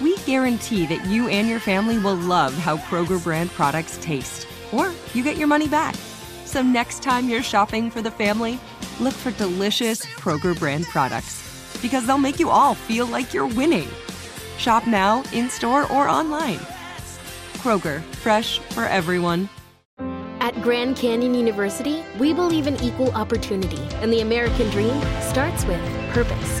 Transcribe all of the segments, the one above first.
we guarantee that you and your family will love how Kroger brand products taste, or you get your money back. So next time you're shopping for the family, look for delicious Kroger brand products because they'll make you all feel like you're winning. Shop now, in store, or online. Kroger, fresh for everyone. At Grand Canyon University, we believe in equal opportunity, and the American dream starts with purpose.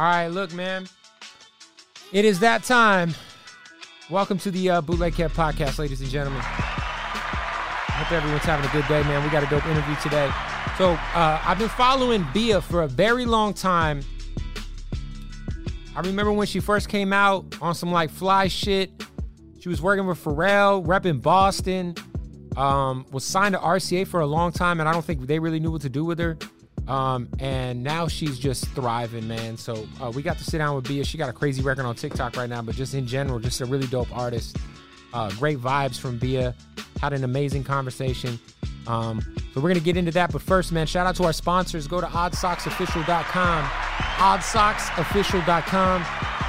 All right, look, man. It is that time. Welcome to the uh, Bootleg Kev podcast, ladies and gentlemen. Hope everyone's having a good day, man. We got a dope interview today. So uh, I've been following Bia for a very long time. I remember when she first came out on some like fly shit. She was working with Pharrell, repping Boston. Um, was signed to RCA for a long time, and I don't think they really knew what to do with her. Um, and now she's just thriving, man. So uh, we got to sit down with Bia. She got a crazy record on TikTok right now, but just in general, just a really dope artist. Uh, great vibes from Bia. Had an amazing conversation. Um, so we're gonna get into that, but first, man, shout out to our sponsors. Go to oddsocksofficial.com, oddsocksofficial.com,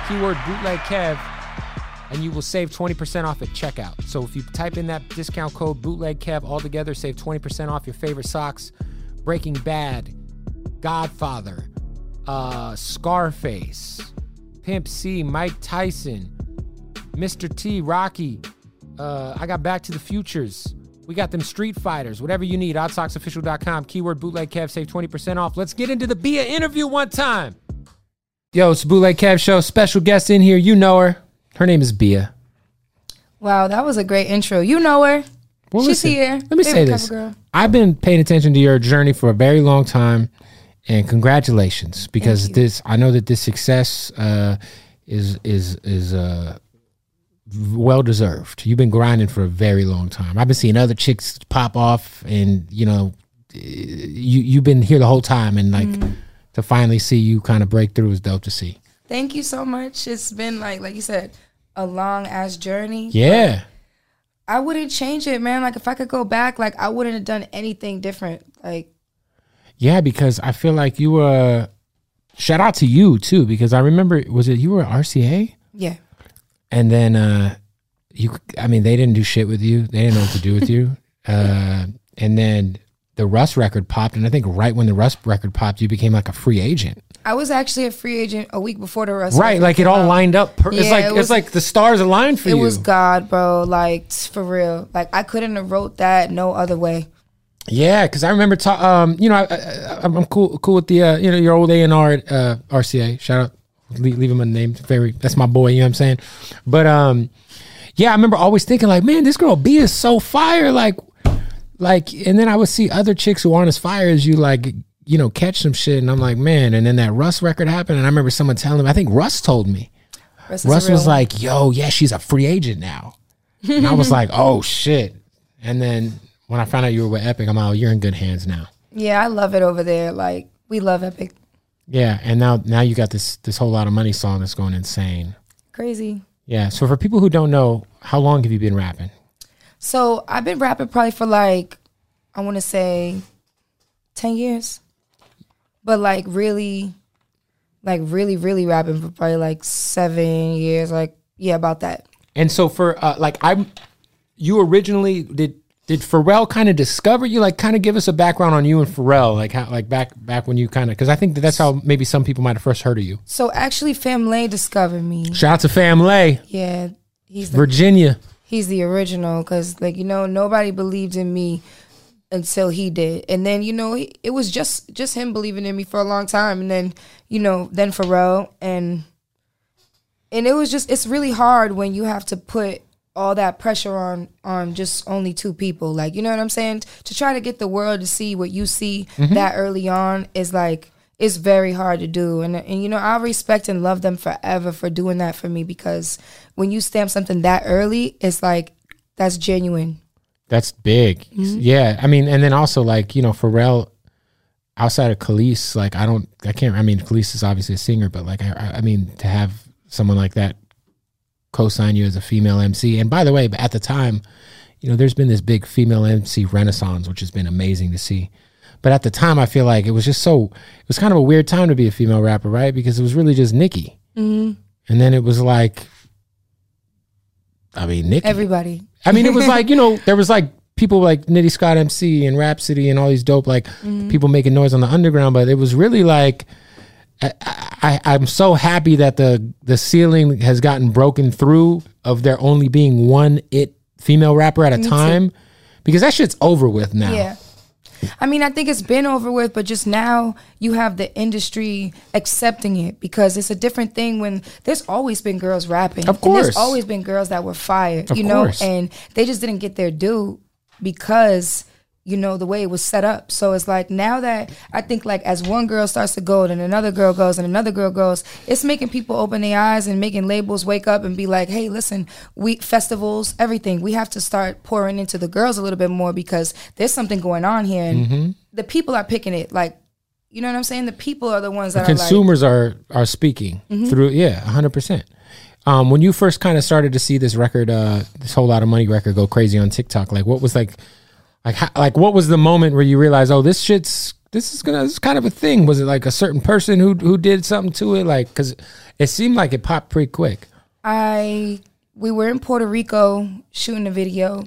keyword bootleg Kev, and you will save 20% off at checkout. So if you type in that discount code bootleg Kev all together, save 20% off your favorite socks. Breaking Bad, Godfather, uh, Scarface, Pimp C, Mike Tyson, Mr. T, Rocky. Uh, I got Back to the Futures. We got them Street Fighters. Whatever you need, oddsocksofficial.com. Keyword bootleg Kev, save 20% off. Let's get into the Bia interview one time. Yo, it's Bootleg Kev Show. Special guest in here. You know her. Her name is Bia. Wow, that was a great intro. You know her. Well, She's listen, here. Let me say this. I've been paying attention to your journey for a very long time, and congratulations because this. I know that this success uh, is is is uh, well deserved. You've been grinding for a very long time. I've been seeing other chicks pop off, and you know, you you've been here the whole time, and like Mm-hmm. to finally see you kind of break through is dope to see. Thank you so much. It's been like like you said, a long ass journey. Yeah. I wouldn't change it, man. Like if I could go back, like I wouldn't have done anything different. Like Yeah, because I feel like you were. Shout out to you too, because I remember was it you were RCA, yeah. and then uh you. I mean, they didn't do shit with you. They didn't know what to do with you. Uh, and then the Russ record popped, and I think right when the Russ record popped, you became like a free agent. I was actually a free agent a week before the rest. Right, like it all lined up. Per- it's Yeah, like it it's was- like the stars aligned for It you. It was God, bro. Like for real. Like I couldn't have wrote that no other way. Yeah, because I remember, ta- um, you know, I, I, I'm I'm cool, cool with the, uh, you know, your old A and R at uh, RCA. Shout out, leave, leave him a name. Very, that's my boy. You know what I'm saying? But um, yeah, I remember always thinking like, man, this girl B is so fire. Like, like, and then I would see other chicks who aren't as fire as you, like, you know, catch some shit, and I'm like, man. And then that Russ record happened, and I remember someone telling me, I think Russ told me. Russ, Russ was like, yo, yeah, she's a free agent now. And I was like, oh shit. And then when I found out you were with Epic, I'm like, oh, you're in good hands now. Yeah, I love it over there. Like we love Epic. Yeah, and now now you got this this whole lot of money song that's going insane. Crazy. Yeah. So for people who don't know, how long have you been rapping? So I've been rapping probably for like I want to say ten years, but like really, like really, really rapping for probably like seven years. Like yeah, about that. And so for uh, like I'm, you originally did did Pharrell kind of discover you? Like kind of give us a background on you and Pharrell, like how like back back when you kind of because I think that that's how maybe some people might have first heard of you. So actually, Famlay discovered me. Shout out to Famlay, Yeah, he's the Virginia. he's the original because like you know nobody believed in me until he did and then you know it was just just him believing in me for a long time and then you know then Pharrell and and it was just it's really hard when you have to put all that pressure on on just only two people like you know what i'm saying to try to get the world to see what you see that early on is like it's very hard to do and and you know i respect and love them forever for doing that for me because when you stamp something that early it's like that's genuine That's big. Mm-hmm. Yeah, I mean, and then also like you know Pharrell, outside of Kelis, like I don't, I can't. I mean, Kelis is obviously a singer, but like I- I mean, to have someone like that co-sign you as a female MC, and by the way, at the time, you know, there's been this big female MC renaissance, which has been amazing to see. But at the time, I feel like it was just so. It was kind of a weird time to be a female rapper, right? Because it was really just Nicki, Mm-hmm. and then it was like, I mean, Nicki. everybody I mean, it was like you know, there was like people like Nitty Scott MC and Rapsody and all these dope like people making noise on the underground, but it was really like. I, I, I'm so happy that the the ceiling has gotten broken through of there only being one it female rapper at a time, because that shit's over with now. Yeah. I mean, I think it's been over with, but just now you have the industry accepting it because it's a different thing when there's always been girls rapping. Of And course. there's always been girls that were fired, Of you know, course. and they just didn't get their due because, you know, the way it was set up. So it's like now that I think like as one girl starts to go and another girl goes and another girl goes, it's making people open their eyes and making labels wake up and be like, hey, listen, we festivals, everything, we have to start pouring into the girls a little bit more because there's something going on here and Mm-hmm. the people are picking it. Like, you know what I'm saying? The people are the ones that are like, consumers are are speaking through yeah 100% um when you first kind of started to see this record uh this whole lot of money record go crazy on tiktok like what was like like how, like what was the moment where you realized oh this shit's this is gonna this is kind of a thing? Was it like a certain person who who did something to it? Like because it seemed like it popped pretty quick. I we were in Puerto Rico shooting a video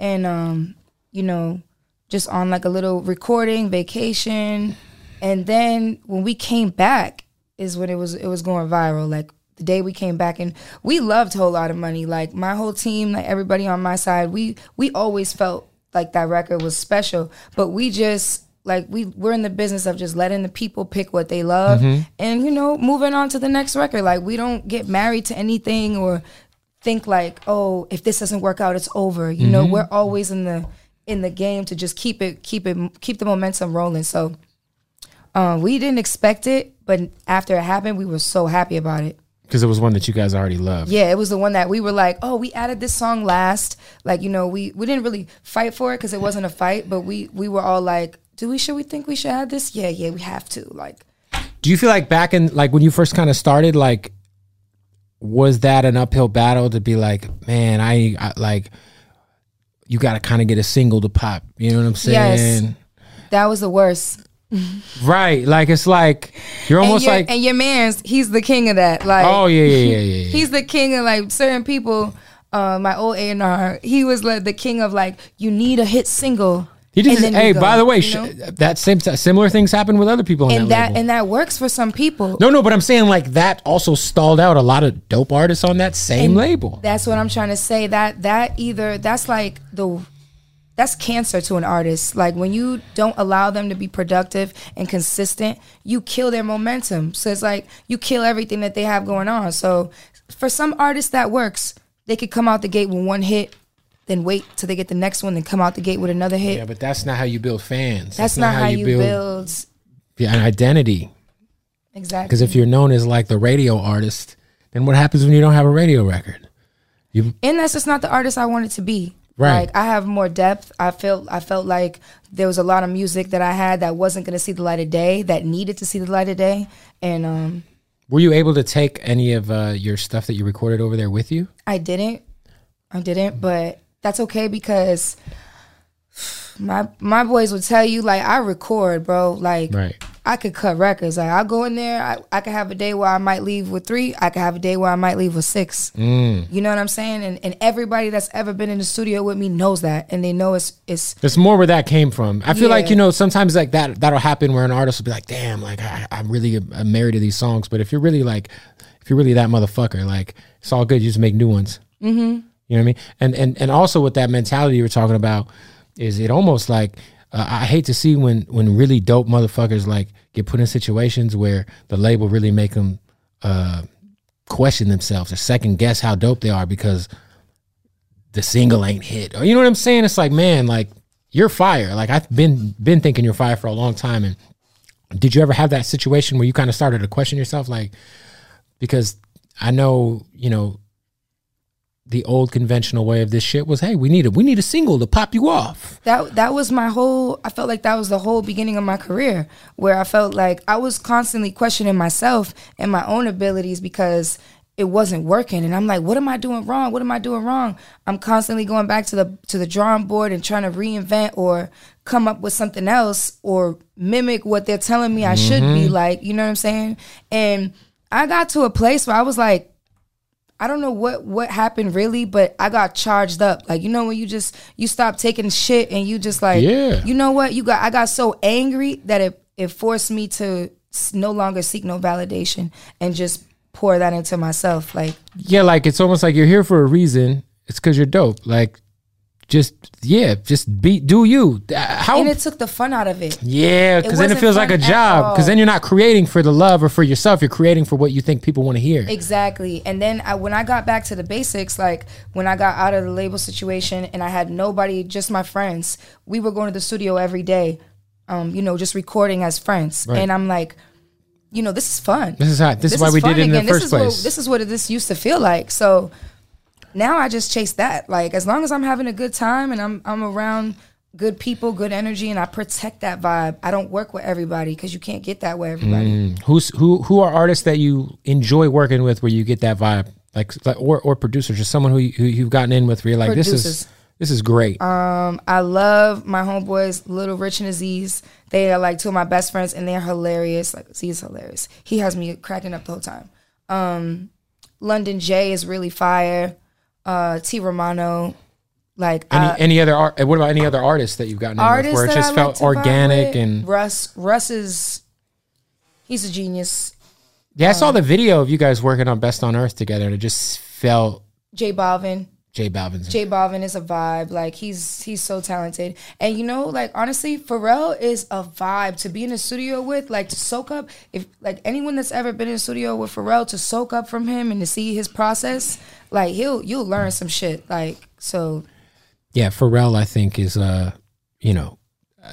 and um you know just on like a little recording vacation. And then when we came back is when it was it was going viral. Like the day we came back and we loved a whole lot of money. Like my whole team like everybody on my side we we always felt like that record was special. But we just like we we're in the business of just letting the people pick what they love and you know moving on to the next record. Like we don't get married to anything or think like oh if this doesn't work out it's over. You know we're always in the in the game to just keep it keep it keep the momentum rolling. So um, we didn't expect it but after it happened we were so happy about it because it was one that you guys already loved yeah, it was the one that we were like, oh, we added this song last. Like, you know, we we didn't really fight for it because it wasn't a fight, but we we were all like, do we should we think we should add this? Yeah, yeah, we have to. Like, Do you feel like back in like when you first kind of started, like was that an uphill battle to be like, man, I, I like you got to kind of get a single to pop. You know what I'm saying? Yes. saying? that was the worst. Right. Like it's like you're And almost your, like, and your man's, he's the king of that. Like, oh yeah, yeah, yeah, yeah. yeah. he's the king of like certain people. Uh, my old A and R, he was like the king of like, you need a hit single. He just, then hey, go, by the way, you sh- know? that same similar things happen with other people and that, that and that works for some people. no, no, but I'm saying like that also stalled out a lot of dope artists on that same And label. That's what I'm trying to say. That that either that's like the that's cancer to an artist. Like when you don't allow them to be productive and consistent, you kill their momentum. So it's like you kill everything that they have going on. So for some artists that works. They could come out the gate with one hit, then wait till they get the next one, then come out the gate with another hit. yeah, but that's not how you build fans. that's, not, how you build, yeah, an identity. exactly. Because if you're known as like the radio artist, then what happens when you don't have a radio record? You and that's just not the artist I wanted it to be. Right. Like I have more depth. I felt I felt like there was a lot of music that I had that wasn't going to see the light of day, that needed to see the light of day, and um, were you able to take any of uh, your stuff that you recorded over there with you? I didn't. I didn't. But that's okay because my my boys would tell you like I record, bro. Like Right. I could cut records. Like I go in there, I, I could have a day where I might leave with three. I could have a day where I might leave with six. Mm. You know what I'm saying? And and everybody that's ever been in the studio with me knows that, and they know it's it's It's more where that came from. I feel like you know sometimes like that that'll happen where an artist will be like, "Damn, like I, I'm really I'm married to these songs." But if you're really like, if you're really that motherfucker, like it's all good. You just make new ones. Mm-hmm. You know what I mean? And and and also with that mentality you were talking about is it almost like uh, I hate to see when when really dope motherfuckers like get put in situations where the label really make them uh, question themselves or second guess how dope they are because the single ain't hit. Or you know what I'm saying? It's like, man, like you're fire. Like I've been been thinking you're fire for a long time. And did you ever have that situation where you kind of started to question yourself? Like, because I know, you know, the old conventional way of this shit was, hey, we need a we need a single to pop you off. that that was my whole I felt like that was the whole beginning of my career where I felt like I was constantly questioning myself and my own abilities because it wasn't working. And I'm like what am I doing wrong? What am I doing wrong? I'm constantly going back to the to the drawing board and trying to reinvent or come up with something else or mimic what they're telling me I should be mm-hmm. like you know what I'm saying? And I got to a place where I was like I don't know what what happened really, but I got charged up. Like you know when you just you stop taking shit and you just like Yeah. you know what you got. I got so angry that it it forced me to no longer seek no validation and just pour that into myself. Like Yeah, like it's almost like you're here for a reason. It's because you're dope. Like, just yeah, just be do you. Uh, How and it took the fun out of it. Yeah, because then it feels like a job. Because then you're not creating for the love or for yourself. You're creating for what you think people want to hear. Exactly. And then I, when I got back to the basics, like when I got out of the label situation and I had nobody, just my friends, we were going to the studio every day, um, you know, just recording as friends. Right. And I'm like, you know, this is fun. This is how. This, is why we did it in the first this is place. What, this is what this used to feel like. So now I just chase that. Like as long as I'm having a good time and I'm I'm around good people, good energy, and I protect that vibe. I don't work with everybody because you can't get that with everybody. Who's who? Who are artists that you enjoy working with, where you get that vibe, like, like or or producers, or someone who, you, who you've gotten in with, where you're like, this is this is great. Um, I love my homeboys, Little Rich and Aziz. They are like two of my best friends, and they're hilarious. Like Aziz hilarious. He has me cracking up the whole time. Um, London J is really fire. Uh, T Romano, like any I- any other art? What about any other artists that you've gotten in with, artists where it just I felt like organic and Russ. Russ is he's a genius. yeah, I saw Um, the video of you guys working on Best on Earth together, and it just felt J Balvin. J Balvin's. J Balvin is a vibe. Like he's he's so talented. And you know, like honestly, Pharrell is a vibe to be in the studio with, like to soak up if like anyone that's ever been in the studio with Pharrell to soak up from him and to see his process, like he'll you'll learn some shit. Like so yeah, Pharrell, I think is uh, you know,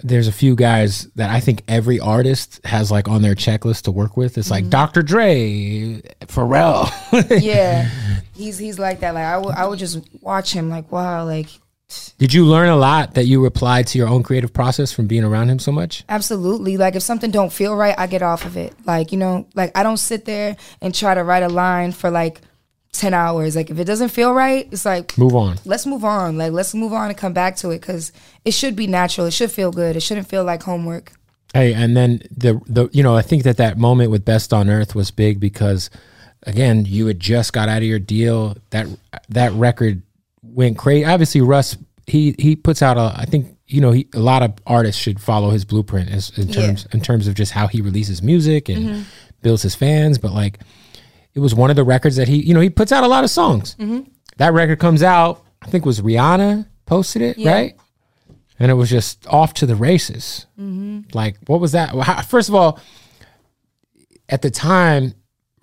there's a few guys that I think every artist has like on their checklist to work with. It's Mm-hmm. like Dr. Dre, Pharrell. yeah. he's he's like that. Like I would I would just watch him like wow, like Did you learn a lot that you applied to your own creative process from being around him so much? Absolutely. Like if something don't feel right, I get off of it. Like, you know, like I don't sit there and try to write a line for like 10 hours. Like if it doesn't feel right, it's like Move on. let's move on. Like let's move on and come back to it cuz it should be natural. It should feel good. It shouldn't feel like homework. Hey, and then the the you know I think that that moment with Best on Earth was big because again you had just got out of your deal that that record went crazy. Obviously, Russ he he puts out a I think you know he, a lot of artists should follow his blueprint as in Yeah. terms in terms of just how he releases music and mm-hmm. builds his fans. But like it was one of the records that he you know he puts out a lot of songs. That record comes out I think it was Rihanna posted it Yeah. right and it was just off to the races. Like, what was that? First of all, at the time,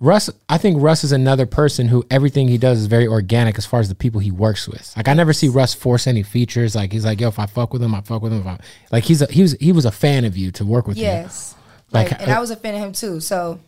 Russ, I think Russ is another person who everything he does is very organic as far as the people he works with. Like, I never see Russ force any features. Like, he's like, yo, if I fuck with him, I fuck with him. Like, he's a, he was he was a fan of you to work with. you. Yes. Like, Like, and uh, I was a fan of him too. So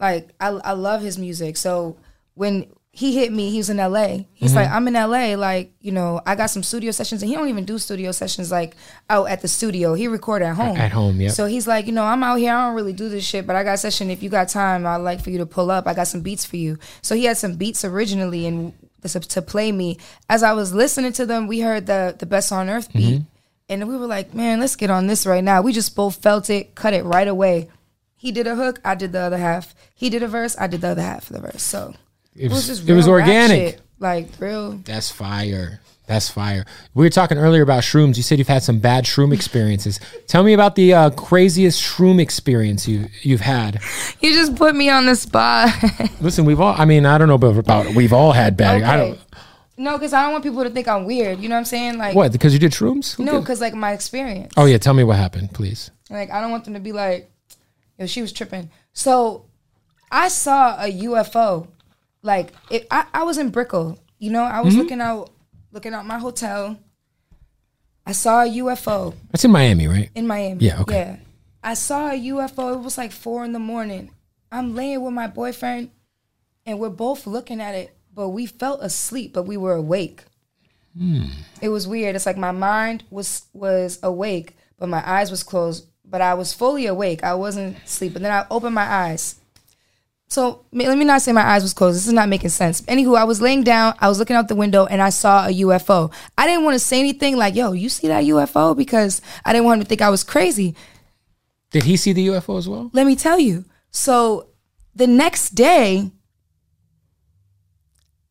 like I I love his music. So when he hit me, he was in LA. He's Mm-hmm. like, I'm in LA, like, you know, I got some studio sessions and he don't even do studio sessions like out at the studio. He record at home. At home, yeah. So he's like, you know, I'm out here, I don't really do this shit, but I got a session. If you got time, I'd like for you to pull up. I got some beats for you. So he had some beats originally and to, to play me. As I was listening to them, we heard the the best on earth beat, and we were like, man, let's get on this right now. We just both felt it, cut it right away. He did a hook, I did the other half. He did a verse, I did the other half of the verse. So It was, just it was real rap organic. shit, like real. That's fire. That's fire. We were talking earlier about shrooms. You said you've had some bad shroom experiences. Tell me about the uh, craziest shroom experience you you've had. You just put me on the spot. Listen, we've all. I mean, I don't know about, about we've all had bad. I Okay. don't. no, because I don't want people to think I'm weird. You know what I'm saying? Like What? Because you did shrooms? Who no, because like my experience. Oh yeah. Tell me what happened, please. Like I don't want them to be like, yo, she was tripping. So I saw a UFO. Like it, I, I was in Brickell. You know, I was Mm-hmm. looking out looking out my hotel. I saw a UFO That's in Miami, right? in Miami. Yeah, okay. Yeah. I saw a UFO. It was like four in the morning. I'm laying with my boyfriend and we're both looking at it, but we felt asleep, but we were awake. Hmm. It was weird. It's like my mind was was awake, but my eyes was closed. But I was fully awake. I wasn't asleep. But then I opened my eyes. So let me not say my eyes was closed. This is not making sense. Anywho, I was laying down. I was looking out the window and I saw a UFO. I didn't want to say anything like, "Yo, you see that UFO?" because I didn't want him to think I was crazy. Did he see the UFO as well? Let me tell you. So the next day,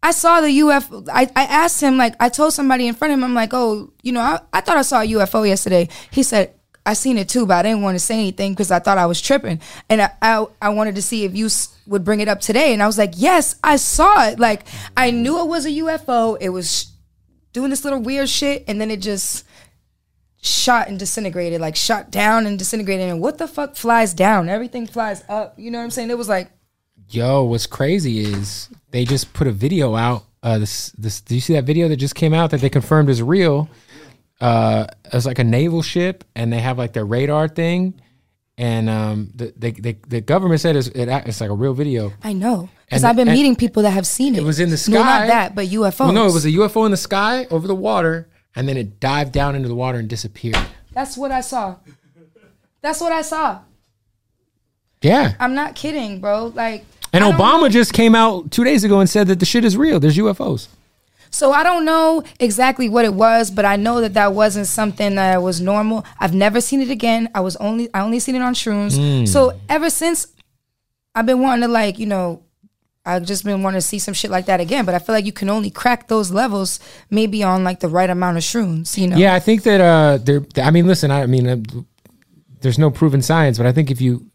I saw the UFO. I, I asked him, like, I told somebody in front of him, I'm like, oh, you know, I, I thought I saw a UFO yesterday. He said, I seen it too, but I didn't want to say anything because I thought I was tripping. And I, I, I wanted to see if you would bring it up today. And I was like, yes, I saw it. Like, I knew it was a UFO. It was doing this little weird shit. And then it just shot and disintegrated, like shot down and disintegrated. And what the fuck flies down? Everything flies up. You know what I'm saying? It was like, Yo, what's crazy is they just put a video out. Uh, this, this. Do you see that video that just came out that they confirmed is real? Uh, it's like a naval ship, and they have like their radar thing, and um, the they, they, the government said it's, it, it's like a real video. I know. Because I've been meeting people that have seen it. It was in the sky. No, not that, but UFOs. Well, no, it was a UFO in the sky over the water, and then it dived down into the water and disappeared. That's what I saw. That's what I saw. Yeah, I'm not kidding, bro. Like, and Obama know. just came out two days ago and said that the shit is real. There's UFOs. So I don't know exactly what it was, but I know that that wasn't something that was normal. I've never seen it again. I was only I only seen it on shrooms. Mm. So ever since I've been wanting to like, you know, I've just been wanting to see some shit like that again. But I feel like you can only crack those levels maybe on like the right amount of shrooms, you know? Yeah, I think that uh, there. I mean, listen, I mean, uh, there's no proven science, but I think if you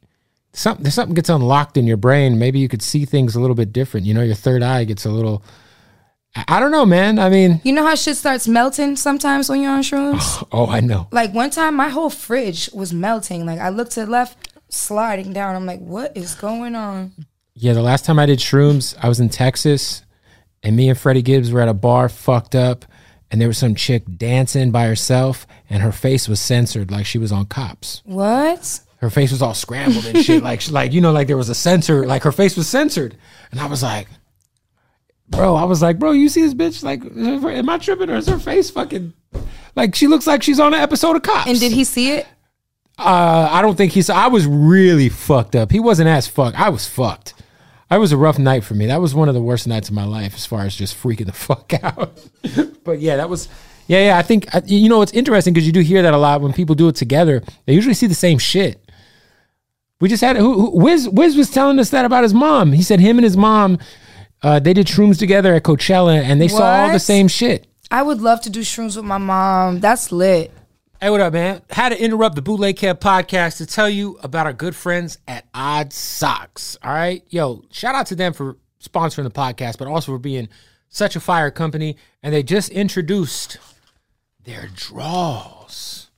something something gets unlocked in your brain, maybe you could see things a little bit different. You know, your third eye gets a little. I, don't know, man. I mean, You know how shit starts melting sometimes when you're on shrooms? oh, I know. like one time my whole fridge was melting. Like I looked to the left, sliding down. I'm like, what is going on? Yeah, the last time I did shrooms, I was in Texas, and me and Freddie Gibbs were at a bar, fucked up, and there was some chick dancing by herself, and her face was censored like she was on cops. What? her face was all scrambled and shit. Like, like you know, like there was a censor. Like her face was censored, and I was like, bro, I was like, bro, you see this bitch? Like, her- am I tripping or is her face fucking? Like she looks like she's on an episode of Cops. And did he see it? Uh, I don't think he saw. I was really fucked up. He wasn't as fucked. I was fucked. That was a rough night for me. That was one of the worst nights of my life as far as just freaking the fuck out. but yeah, that was. Yeah, yeah. I think you know it's interesting because you do hear that a lot when people do it together. They usually see the same shit. We just had who, who Wiz, Wiz was telling us that about his mom. He said him and his mom, uh, they did shrooms together at Coachella and they saw all the What? same shit. I would love to do shrooms with my mom. That's lit. Hey, what up, man? Had to interrupt the Bootleg Kev podcast to tell you about our good friends at Odd Socks. All right. Yo, shout out to them for sponsoring the podcast, but also for being such a fire company. And they just introduced their draws.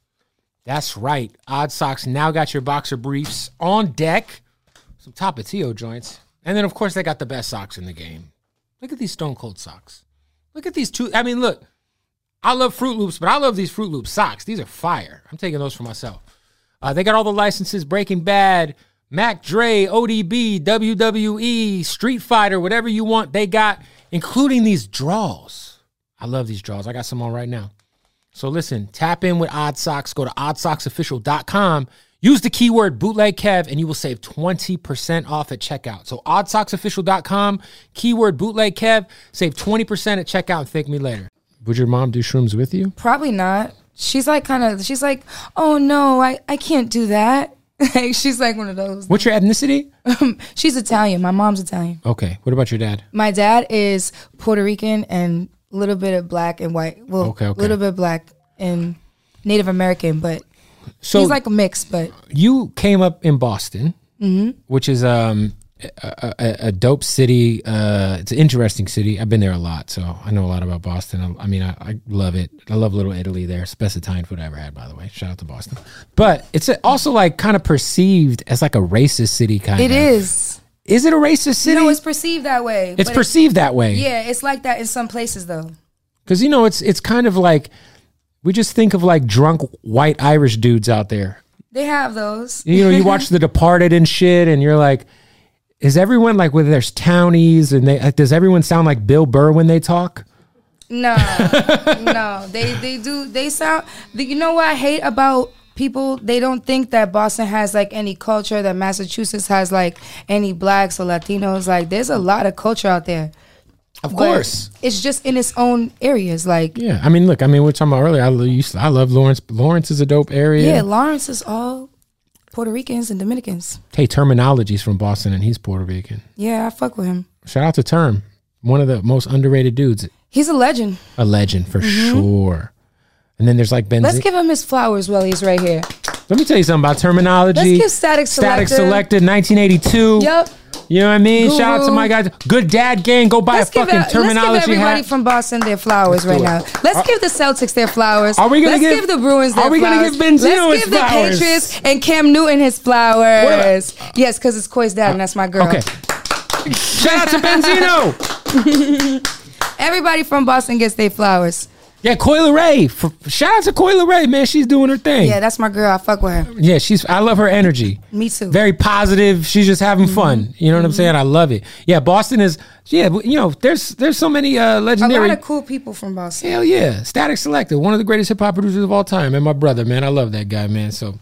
That's right. Odd Socks now got your boxer briefs on deck, some Tapatio joints. And then, of course, they got the best socks in the game. Look at these Stone Cold socks. Look at these two. I mean, look. I love Fruit Loops, but I love these Fruit Loop socks. These are fire. I'm taking those for myself. Uh, they got all the licenses Breaking Bad, Mac Dre, ODB, WWE, Street Fighter, whatever you want, they got, including these draws. I love these draws. I got some on right now. So listen, tap in with Odd Socks. Go to oddsocksofficial.com. Use the keyword bootleg Kev and you will save 20% off at checkout. So oddsocksofficial.com, keyword bootleg Kev, save 20% at checkout and thank me later. Would your mom do shrooms with you? Probably not. She's like kind of. She's like, oh no, I I can't do that. Like, she's like one of those. What's your ethnicity? She's Italian. My mom's Italian. Okay. What about your dad? My dad is Puerto Rican and a little bit of black and white. Well, a Okay, okay. little bit black and Native American, but So he's like a mix. But you came up in Boston, which is um, a, a, a dope city. Uh, it's an interesting city. I've been there a lot, so I know a lot about Boston. I, I mean, I, I love it. I love Little Italy there. It's the best Italian food I ever had, by the way. Shout out to Boston. But it's also like kind of perceived as like a racist city, kind it of. is. Is it a racist city? No, it's perceived that way. It's perceived that way. yeah, it's like that in some places though. Because you know, it's it's kind of like we just think of like drunk white Irish dudes out there. They have those. You know, you watch The Departed and shit, and you're like, is everyone like whether there's townies and they like, does everyone sound like Bill Burr when they talk? No, no, they they do. They sound. You know what I hate about people? They don't think that Boston has like any culture. That Massachusetts has like any blacks or Latinos. Like, there's a lot of culture out there. Of but course. it's just in its own areas. Like, Yeah, I mean, look, I mean, we are talking about earlier. I used to- I love Lawrence. Lawrence is a dope area. yeah, Lawrence is all Puerto Ricans and Dominicans. Hey, Termanology's from Boston, and he's Puerto Rican. Yeah, I fuck with him. Shout out to Term, one of the most underrated dudes, He's a legend. a legend for mm-hmm. sure. And then there's like Ben. Let's give him his flowers while he's right here. Let me tell you something about Termanology. Let's give Statik Statik Selektah, 1982. Yep. You know what I mean? Shout out to my guys. Good Dad Gang. Go buy Let's a fucking it- let's give Termanology everybody hat. from Boston their flowers right it. now. Let's give the Celtics their flowers. Are we gonna Let's give- give, the Bruins their are we gonna flowers. give Benzino Let's give flowers? the Patriots and Cam Newton his flowers. Yes, because it's Coi's dad and that's my girl. okay. Shout out to Benzino. Everybody from Boston gets their flowers. Yeah, Coi Leray. For, shout out to Coi Leray, man. She's doing her thing. Yeah, that's my girl. I fuck with her. Yeah, she's. I love her energy. Me too. Very positive. She's just having Mm-hmm. fun. You know what I'm saying? I love it. Yeah, Boston is. Yeah, you know, there's there's so many uh, a legendary. lot of cool people from Boston. Hell yeah, Statik Selektah, one of the greatest hip hop producers of all time, and my brother, man, I love that guy, man. So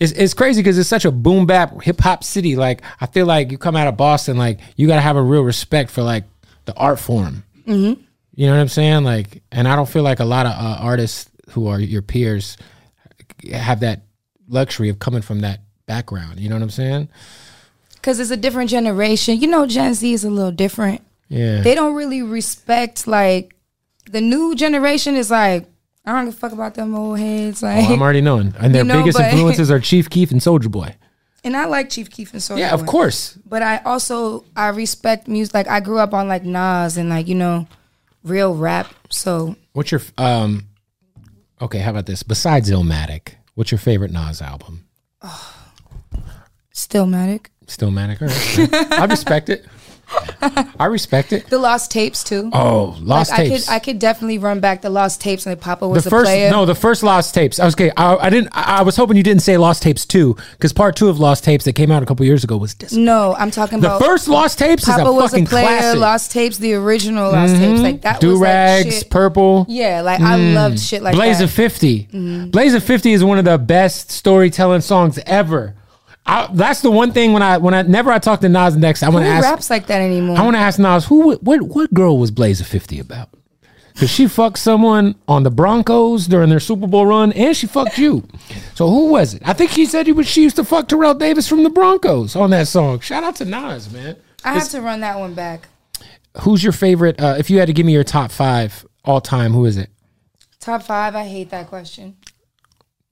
it's it's crazy because it's such a boom bap hip hop city. Like I feel like you come out of Boston, like you got to have a real respect for like the art form. Mm-hmm. You know what I'm saying? Like, and I don't feel like a lot of uh, artists who are your peers have that luxury of coming from that background. You know what I'm saying? Because it's a different generation. You know, Gen Z is a little different. Yeah. They don't really respect, like, the new generation is like, I don't give a fuck about them old heads. Like, Oh, I'm already knowing, and their You know, biggest influences are Chief Keef and Soulja Boy. and I like Chief Keef and Soulja Yeah, of Boy. course. But I also I respect music. Like I grew up on like Nas and like you know, real rap. So What's your um? Okay, how about this? Besides Illmatic, what's your favorite Nas album? Stillmatic. Stillmatic. All right. I respect it. I respect it. The Lost Tapes too. Oh, Lost like Tapes. I could I could definitely run back the Lost Tapes and Papa was the a first player. no, the first Lost Tapes. I was okay. I, I didn't. I, I was hoping you didn't say Lost Tapes too, because part two of Lost Tapes that came out a couple years ago was dis- No, I'm talking the about first Lost Tapes Papa is a was fucking a player. classic. Mm-hmm. Lost Tapes, the original Lost Tapes, like that Do was like rags, purple. Yeah, like I loved shit like Blaze that. of Mm-hmm. 50. Blaze a 50 is one of the best storytelling songs ever. I, that's the one thing when I when I never I talk to Nas next, I want to ask raps like that anymore? I want to ask Nas who what what girl was Blaze a 50 about? Cuz she fucked someone on the Broncos during their Super Bowl run and she fucked you. So who was it? I think she said he was, she used to fuck Terrell Davis from the Broncos on that song. Shout out to Nas, man. I have to run that one back. Who's your favorite uh, if you had to give me your top 5 all time, who is it? Top five. I hate that question.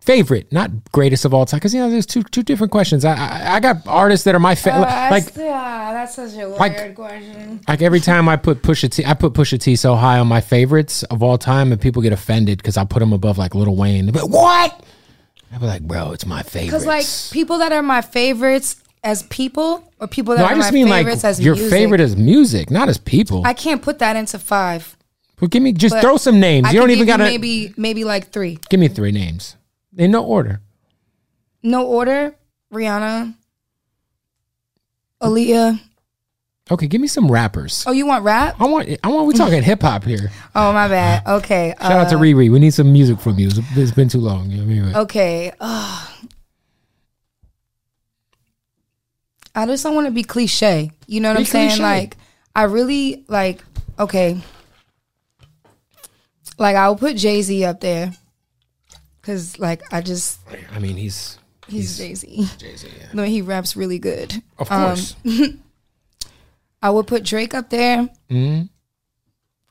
Favorite, not greatest of all time. Because you know, there's two two different questions. I I, I got artists that are my favorite. Uh, like yeah, that's such a like- weird question. like every time I put Pusha T, I put Pusha T so high on my favorites of all time, and people get offended because I put him above like Lil Wayne. But what? I'd be like, bro, it's my favorite. Because like people that are my favorites as people, or people that no, are I just my mean like favorites as your music, favorite as music, not as people. I can't put that into five. well, give me just but throw some names. I you don't even gotta maybe maybe like three. give me three names in no order. No order. Rihanna, Aaliyah. Okay, give me some rappers. Oh, you want rap? I want I want we talking hip hop here. Oh, my bad. Okay. Shout out to uh, Riri. We need some music from you. It's- been too long. You know what I mean? Okay. Uh, I just don't want to be cliche. You know what Be I'm saying? cliche. Like, I really like. Okay, like I'll put Jay Z up there, cause like I just I mean, he's he's, Jay Z. Jay Z. Yeah. No, he raps really good. Of Um, course. I would put Drake up there, Mm-hmm.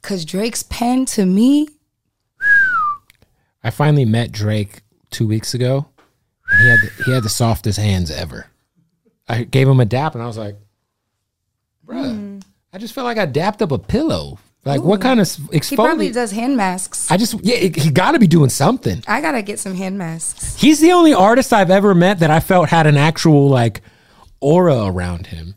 cause Drake's pen to me, I finally met Drake two weeks ago. And he had the, he had the softest hands ever. I gave him a dap, and I was like, "Bruh, Hmm. I just felt like I dapped up a pillow. Like, what kind of s- he probably does hand masks. I just yeah, he got to be doing something. I gotta get some hand masks. He's the only artist I've ever met that I felt had an actual like aura around him.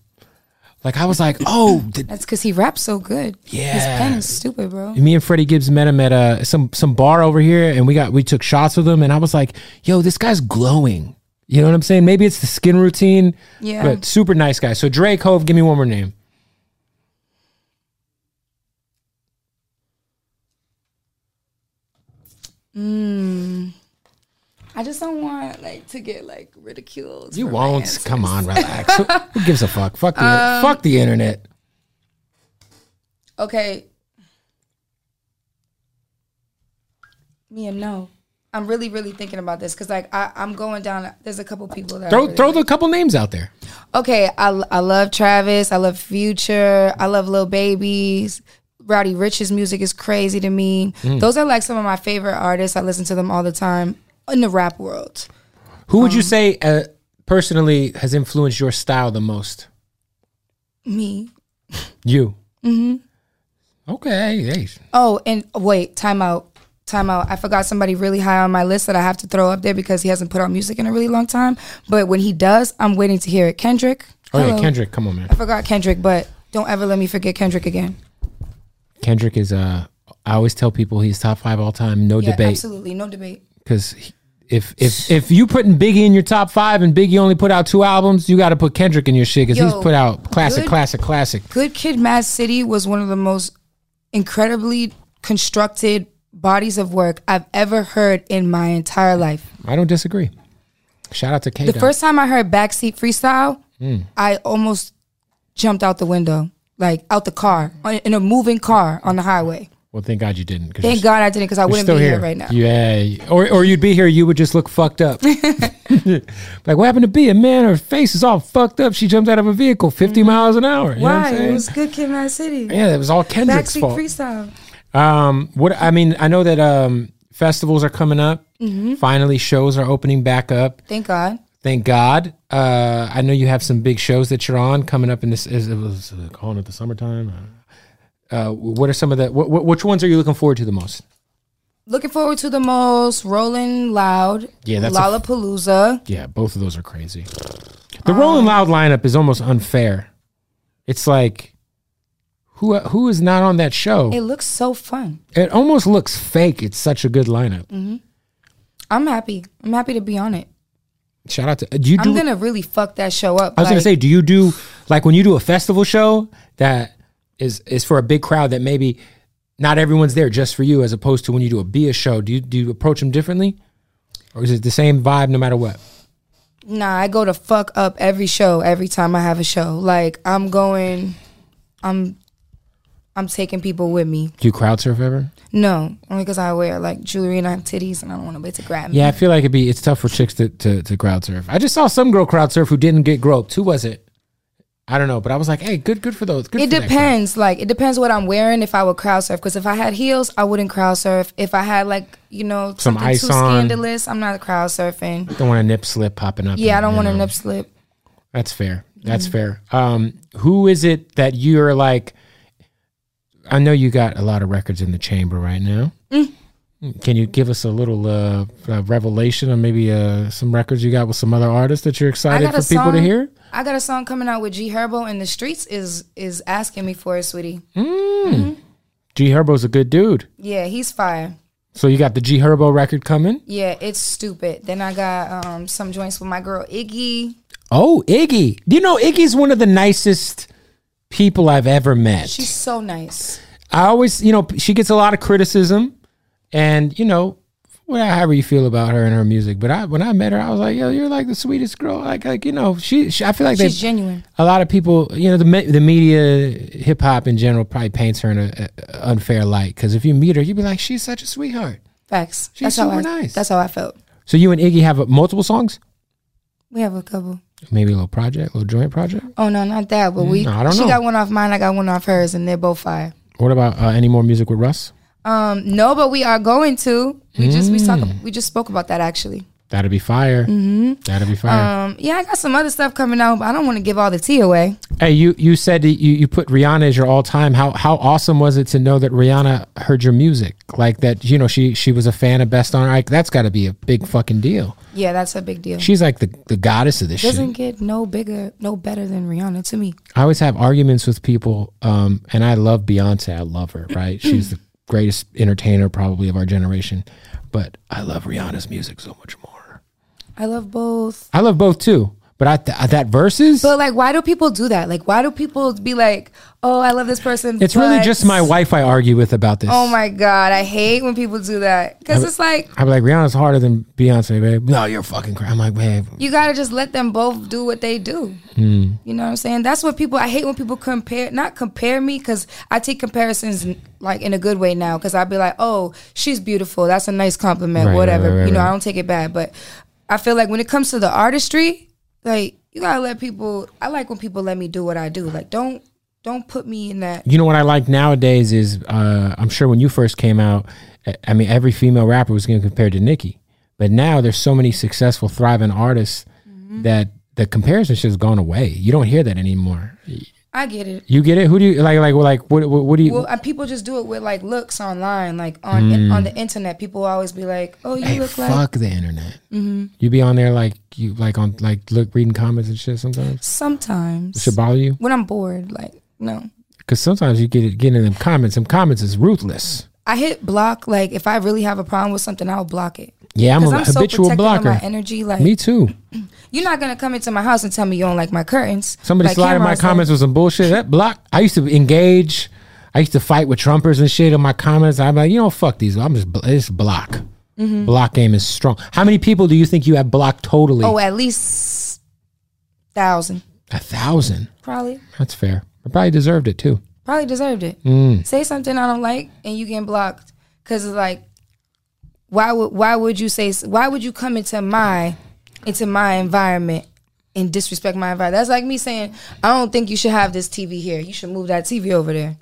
Like I was like, oh, did, That's because he raps so good. Yeah, his pen is stupid, bro. me and Freddie Gibbs met him at uh, some some bar over here, and we got we took shots with him, and I was like, "Yo, this guy's glowing." You know what I'm saying? Maybe it's the skin routine, Yeah. but super nice guy. So Drake Hov, give me one more name. I just don't want like to get like ridiculed. You won't. Come on, relax. Who, gives a fuck? Fuck the Um, fuck the internet. Okay. Mia, no. I'm really, really thinking about this because like I, I'm going down. There's a couple people that Throw really throw like. the couple names out there. Okay, I, I love Travis. I love Future. I love Lil Babies. Roddy Ricch's music is crazy to me. Mm. Those are like some of my favorite artists. I listen to them all the time in the rap world. Who would you Um, say uh, personally has influenced your style the most? Me. You. Mm-hmm. Okay. Hey. Oh, and wait, time out. Time out. I forgot somebody really high on my list that I have to throw up there because he hasn't put out music in a really long time. But when he does, I'm waiting to hear it. Kendrick. Oh yeah, Kendrick. Come on, man. I forgot Kendrick, but don't ever let me forget Kendrick again. Kendrick is uh I always tell people he's top five all time, no Yeah, debate. absolutely. No debate. Because if if if you putting Biggie in your top five and Biggie only put out two albums, you got to put Kendrick in your shit because he's put out classic, good- classic, classic. Good Kid, Mad City was one of the most incredibly constructed bodies of work I've ever heard in my entire life. I don't disagree. Shout out to K. The first time I heard Backseat Freestyle, I almost jumped out the window, like out the car, on- in a moving car on the highway. Well, thank God you didn't. Thank God I didn't because I wouldn't be here. right now. Yeah, or or you'd be here. You would just look fucked up. like what happened to Bia? Man, her face is all fucked up. She jumped out of a vehicle 50 miles an hour. You know what I'm Mm-hmm. Why? It was Good Kid, Mad City. yeah, it was all Kendrick's Backseat fault. Freestyle. Um, what I mean, I know that um festivals are coming up. Mm-hmm. Finally, shows are opening back up. Thank God. Thank God. Uh, I know you have some big shows that you're on coming up in this. Is it was uh, calling it the summertime? Uh, what are some of the? What, what, which ones are you looking forward to the most? Looking forward to the most Rolling Loud. Yeah, that's Lollapalooza. Yeah, both of those are crazy. The Rolling Loud lineup is almost unfair. It's like who who is not on that show? it looks so fun. It almost looks fake. It's such a good lineup. Mm. I'm happy. I'm happy to be on it. Shout out to do you do? I'm gonna really fuck that show up. I was gonna say, do you do like when you do a festival show that is is for a big crowd that maybe not everyone's there just for you, as opposed to when you do a Bia show? Do you do you approach them differently, or is it the same vibe no matter what? Nah, I go to fuck up every show every time I have a show. Like I'm going, I'm, I'm taking people with me. Do you crowd surf ever? No, only because I wear like jewelry and I have titties and I don't want nobody to grab me. Yeah, I feel like it'd be it's tough for chicks to, to, to crowd surf. I just saw some girl crowd surf who didn't get groped. Who was it? I don't know, but I was like, hey, good good for those. Good It for depends. Like it depends what I'm wearing. If I would crowd surf, because if I had heels, I wouldn't crowd surf. If I had like you know Some something ice too on. scandalous, I'm not crowd surfing. Don't want a nip slip popping up. Yeah, I don't want a nip slip. That's fair. That's Mm-hmm. fair. Um, who is it that you're like? I know you got a lot of records in the chamber right now. Mm. Can you give us a little uh, uh, revelation or maybe uh, some records you got with some other artists that you're excited for a people to hear? I got a song coming out with G Herbo, and the streets is is asking me for it, sweetie. G Herbo's a good dude. Yeah, he's fire. So you got the G Herbo record coming. Yeah, it's stupid. Then I got um some joints with my girl Iggy. Oh, Iggy. Do you know Iggy's one of the nicest people I've ever met? She's so nice. I always, you know, she gets a lot of criticism, and you know, however you feel about her and her music. But I, when I met her, I was like, yo, you're like the sweetest girl. Like, like you know, she, she I feel like She's genuine. a lot of people, you know, the me- the media, hip hop in general, probably paints her in a, a unfair light. Because if you meet her, you'd be like, she's such a sweetheart. Facts. She's that's super I. nice. That's how I felt. So you and Iggy have uh, multiple songs, We have a couple. Maybe a little project, a little joint project. Oh no, not that. But we. Mm, I don't she know. got one off mine. I got one off hers, and they're both fire. What about uh, any more music with Russ? Um, no, but we are going to. We just we talk. Mm. We just spoke about that actually. That'd be fire. Mm-hmm. That'd be fire. Um, yeah, I got some other stuff coming out, but I don't want to give all the tea away. Hey, you you said you, you put Rihanna as your all time. How how awesome was it to know that Rihanna heard your music? Like that, you know, she she was a fan of Best on Like that's got to be a big fucking deal. Yeah, that's a big deal. She's like the, the goddess of this shit. Doesn't shit. get no bigger, no better than Rihanna to me. I always have arguments with people, um, and I love Beyonce. I love her. Right? She's the greatest entertainer probably of our generation. But I love Rihanna's music so much more. I love both. I love both too. But I th- that verses. But like, why do people do that? Like, why do people be like, "Oh, I love this person"? it's really just my wife I argue with about this. Oh my god, I hate when people do that because it's like I'm like Rihanna's harder than Beyonce, babe. No, you're fucking crazy. I'm like, babe. you gotta just let them both do what they do. Hmm. You know what I'm saying? That's what people. I hate when people compare, not compare me, because I take comparisons like in a good way now. Because I'd be like, "Oh, she's beautiful. That's a nice compliment. Right, whatever." right, right, you know. I don't take it bad, but I feel like when it comes to the artistry, like you gotta let people. I like when people let me do what I do. Like, don't don't put me in that. You know what I like nowadays is uh, I'm sure when you first came out, I- mean every female rapper was getting compared to Nicki, but now there's so many successful, thriving artists Mm-hmm. that the comparison has gone away. You don't hear that anymore. I get it. You get it? Who do you like? Like, like what? What, what do you? Well, and people just do it with like looks online, like on in, on the internet. People always be like, "Oh, you Hmm. Hey, look like." fuck the internet. You be on there like you like on like look reading comments and shit. Sometimes Sometimes should bother you when I'm bored, like no, because sometimes you get it. get in them comments. Some comments is ruthless. I hit block. Like if I really have a problem with something, I'll block it. Yeah, I'm a Because I'm, so habitual blocker. my energy. Like Me too. you're not gonna come into my house and tell me you don't like my curtains. Somebody like slide in my comments with some bullshit. That block. I used to engage. I used to fight with Trumpers and shit in my comments. I'm like, you know, fuck these. I'm just it's block. Mm-hmm. Block game is strong. How many people do you think you have blocked totally? Oh, at least thousand, a thousand. probably. That's fair. I probably deserved it too. Probably deserved it. Mm. Say something I don't like, and you get blocked. Cause it's like, why would why would you say why would you come into my into my environment and disrespect my environment? That's like me saying I don't think you should have this TV here. You should move that TV over there.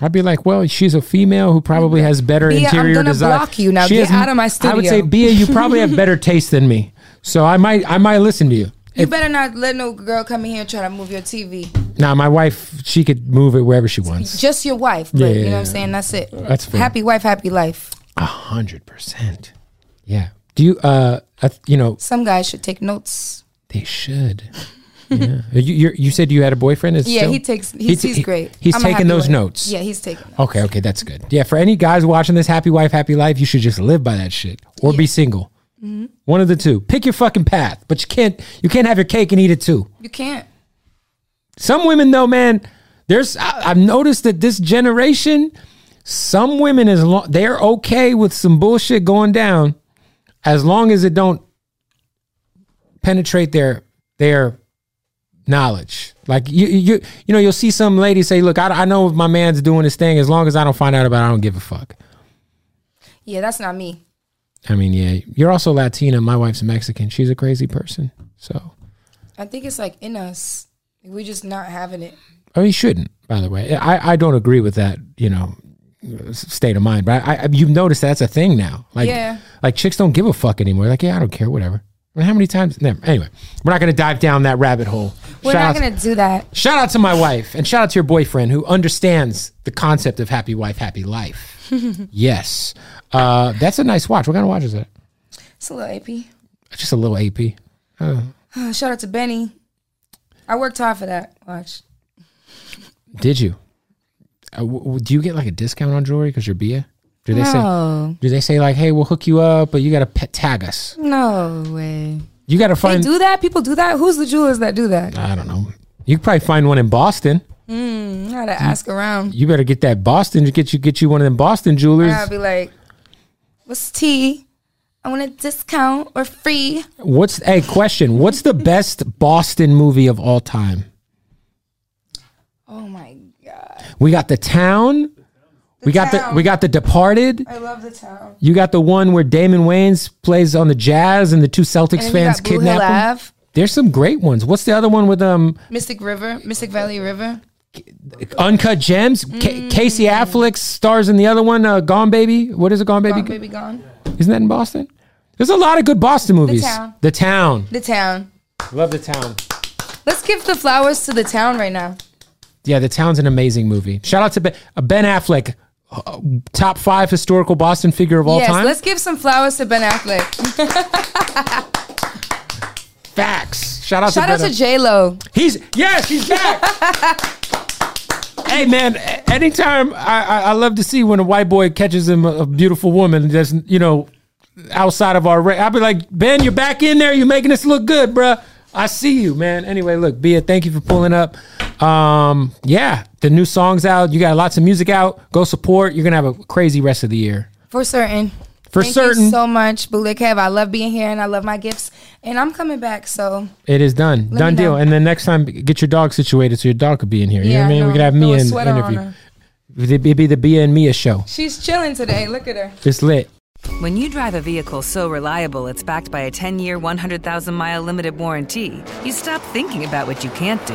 I'd be like, well, she's a female who probably has better Bia, I'm interior gonna design. block you now. She Get has- out of my studio. I would say. Bia, you probably have better taste than me. So I might, I might listen to you. You better not let no girl come in here and try to move your TV. Now, my wife, she could move it wherever she wants. Just your wife, but Yeah, you yeah, know what. I'm saying. That's it. That's fair. Happy wife, happy life. A hundred percent. Yeah. Do you, uh, uh, you know, Some guys should take notes. they should. Yeah. You, you're, you said you had a boyfriend. Is Yeah, still- he takes. He's, t- he's great. He's I'm taking those wife. notes. Yeah, he's taking. Notes. Okay, okay, that's good. Yeah, for any guys watching this, happy wife, happy life, you should just live by that shit or be single. Mm-hmm. One of the two. Pick your fucking path, but you can't you can't have your cake and eat it too. You can't. Some women though, man, there's I, I've noticed that this generation, some women is long they're okay with some bullshit going down, as long as it don't penetrate their their knowledge. Like you you you know you'll see some lady say, "Look, I, I know if my man's doing his thing. As long as I don't find out about, it, I don't give a fuck." Yeah, that's not me. I mean, yeah, you're also Latina. My wife's Mexican. She's a crazy person. So, I think it's like in us. We're just not having it. I mean, shouldn't. By the way, I I don't agree with that. You know, state of mind. But I, I you've noticed that's a thing now. Like, Yeah. like chicks don't give a fuck anymore. Like, yeah, I don't care. Whatever. I mean, how many times? Never. Anyway, we're not going to dive down that rabbit hole. We're Shout not gonna do that. Shout out to my wife and shout out to your boyfriend who understands the concept of happy wife, happy life. yes. Uh, that's a nice watch. What kind of watch is that? It's a little AP. Just a little AP. Shout out to Benny. I worked hard for that. Watch. Did you? Uh, w- do you get like a discount on jewelry because you're Bia? Do they say? Do they say like, hey, we'll hook you up, but you got to pet tag us? no way. You got to They find. do that. People do that. Who's the jewelers that do that? I don't know. You could probably find one in Boston. I gotta ask around. You better get that Boston. Get you get you one of them Boston jewelers. gotta be like, "What's tea?" I want a discount or free. What's a question? What's the best Boston movie of all time? Oh my god. We got The Town. we got the we got The Departed. I love the town. You got the one where Damon Wayans plays on the Jazz and the two Celtics And fans you got Blue Hill kidnap him. Ave, There's some great ones. What's the other one with um Mystic River, Mystic Valley River. Uncut Gems? Ca- Casey Affleck stars in the other one, uh, Gone Baby. What is it, Gone Baby? Gone, baby gone. Isn't that in Boston? There's a lot of good Boston movies. The Town. The Town. The town. Love The Town. Let's give the flowers to the town right now. Yeah, The Town's an amazing movie. Shout out to Ben, uh, ben Affleck, uh, top five historical Boston figure of all yes, time. let's give some flowers to Ben Affleck. Facts. Shout out Shout to out Ben to J Lo. He's yes, he's back. hey man, anytime I, I I love to see when a white boy catches him a, a beautiful woman that's you know outside of our. Ra- I'll be like, Ben, you're back in there. You're making us look good, bruh. I see you, man. Anyway, look, Bia, thank you for pulling up. Um, yeah, the new song's out. You got lots of music out. Go support. You're gonna have a crazy rest of the year. For certain. For Thank certain. you so much, Bootleg Kev. I love being here and I love my gifts. And I'm coming back, so It is done. Done deal. know. And then next time, get your dog situated so your dog could be in here. You know Yeah, what I mean? I We could know. have Throw Mia a in sweater on interview. It'd be the Bia and Mia show. she's chilling today. Look at her. It's lit. When you drive a vehicle so reliable it's backed by a 10 year, 100,000 mile limited warranty, you stop thinking about what you can't do